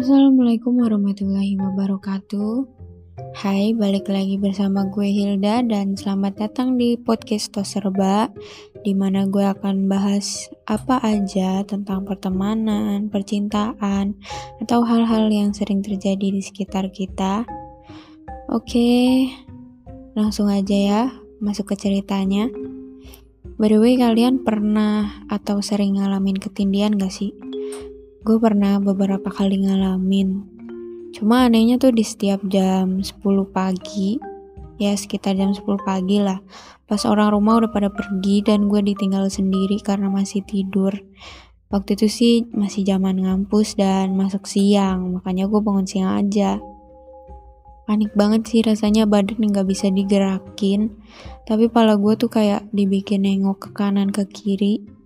Assalamualaikum warahmatullahi wabarakatuh. Hai, balik lagi bersama gue Hilda dan selamat datang di podcast Toserba di mana gue akan bahas apa aja tentang pertemanan, percintaan, atau hal-hal yang sering terjadi di sekitar kita. Oke, langsung aja ya masuk ke ceritanya. By the way, kalian pernah atau sering ngalamin ketindian gak sih? Gue pernah beberapa kali ngalamin. Cuma anehnya tuh di setiap jam 10 pagi, ya sekitar jam 10 pagi lah. Pas orang rumah udah pada pergi dan gue ditinggal sendiri karena masih tidur. Waktu itu sih masih zaman ngampus dan masuk siang, makanya gue bangun siang aja. Panik banget sih rasanya badan nggak bisa digerakin, tapi pala gue tuh kayak dibikin nengok ke kanan ke kiri,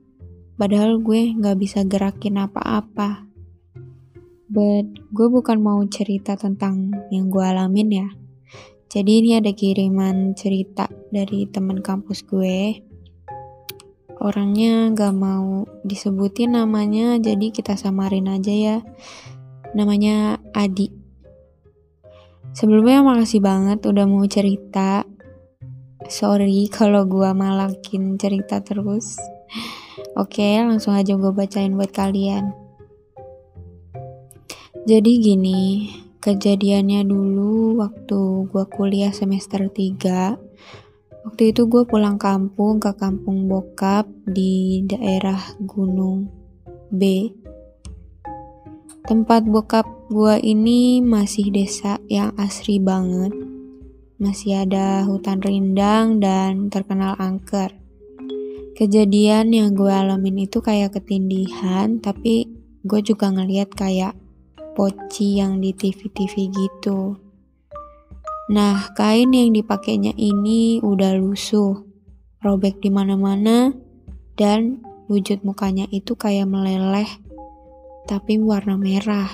Padahal gue gak bisa gerakin apa-apa. But gue bukan mau cerita tentang yang gue alamin ya. Jadi ini ada kiriman cerita dari teman kampus gue. Orangnya gak mau disebutin namanya, jadi kita samarin aja ya. Namanya Adi. Sebelumnya makasih banget udah mau cerita. Sorry kalau gue malakin cerita terus. Oke, langsung aja gue bacain buat kalian. Jadi gini, kejadiannya dulu waktu gue kuliah semester 3. Waktu itu gue pulang kampung ke kampung bokap di daerah Gunung B. Tempat bokap gue ini masih desa yang asri banget. Masih ada hutan rindang dan terkenal angker kejadian yang gue alamin itu kayak ketindihan tapi gue juga ngeliat kayak poci yang di TV-TV gitu. Nah, kain yang dipakainya ini udah lusuh, robek di mana-mana, dan wujud mukanya itu kayak meleleh, tapi warna merah.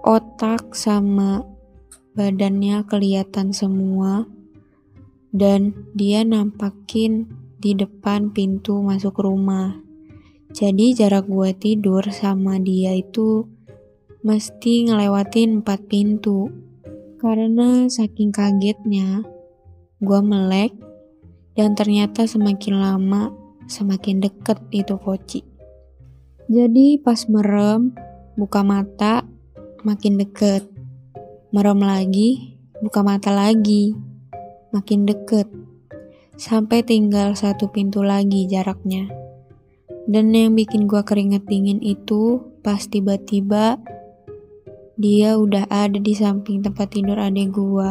Otak sama badannya kelihatan semua, dan dia nampakin di depan pintu masuk rumah. Jadi jarak gue tidur sama dia itu mesti ngelewatin empat pintu. Karena saking kagetnya, gue melek dan ternyata semakin lama semakin deket itu poci. Jadi pas merem, buka mata, makin deket. Merem lagi, buka mata lagi, makin deket sampai tinggal satu pintu lagi jaraknya. Dan yang bikin gue keringet dingin itu pas tiba-tiba dia udah ada di samping tempat tidur adik gue.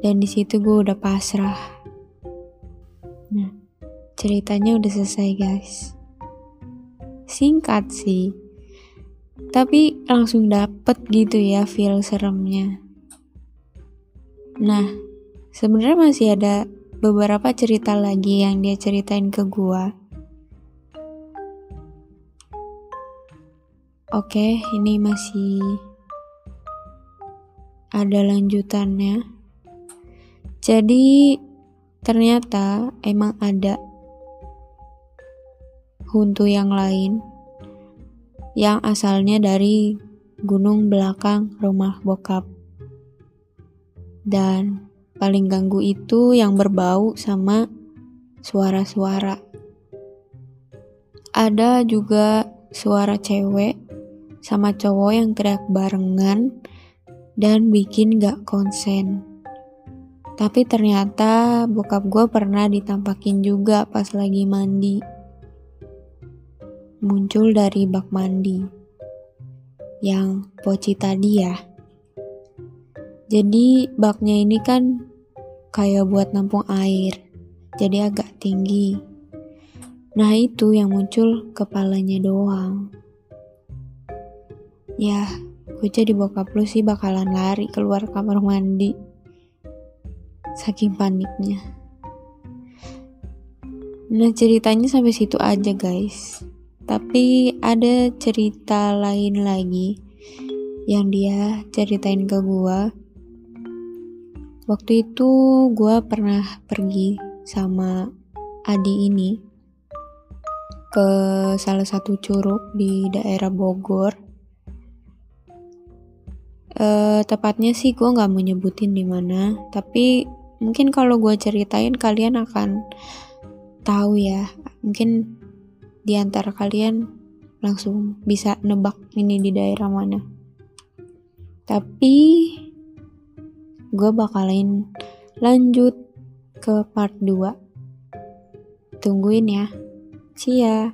Dan di situ gue udah pasrah. Nah, ceritanya udah selesai guys. Singkat sih. Tapi langsung dapet gitu ya feel seremnya. Nah, sebenarnya masih ada beberapa cerita lagi yang dia ceritain ke gua. Oke, ini masih ada lanjutannya. Jadi ternyata emang ada huntu yang lain yang asalnya dari gunung belakang rumah bokap. Dan paling ganggu itu yang berbau sama suara-suara. Ada juga suara cewek sama cowok yang teriak barengan dan bikin gak konsen. Tapi ternyata bokap gue pernah ditampakin juga pas lagi mandi. Muncul dari bak mandi. Yang poci tadi ya. Jadi baknya ini kan kayak buat nampung air, jadi agak tinggi. Nah itu yang muncul kepalanya doang. Ya, gue jadi bokap lu sih bakalan lari keluar kamar mandi. Saking paniknya. Nah ceritanya sampai situ aja guys. Tapi ada cerita lain lagi yang dia ceritain ke gue Waktu itu gue pernah pergi sama Adi ini ke salah satu curug di daerah Bogor. uh, tepatnya sih gue nggak mau nyebutin di mana tapi mungkin kalau gue ceritain kalian akan tahu ya mungkin di antara kalian langsung bisa nebak ini di daerah mana tapi gue bakalan lanjut ke part 2 tungguin ya. See ya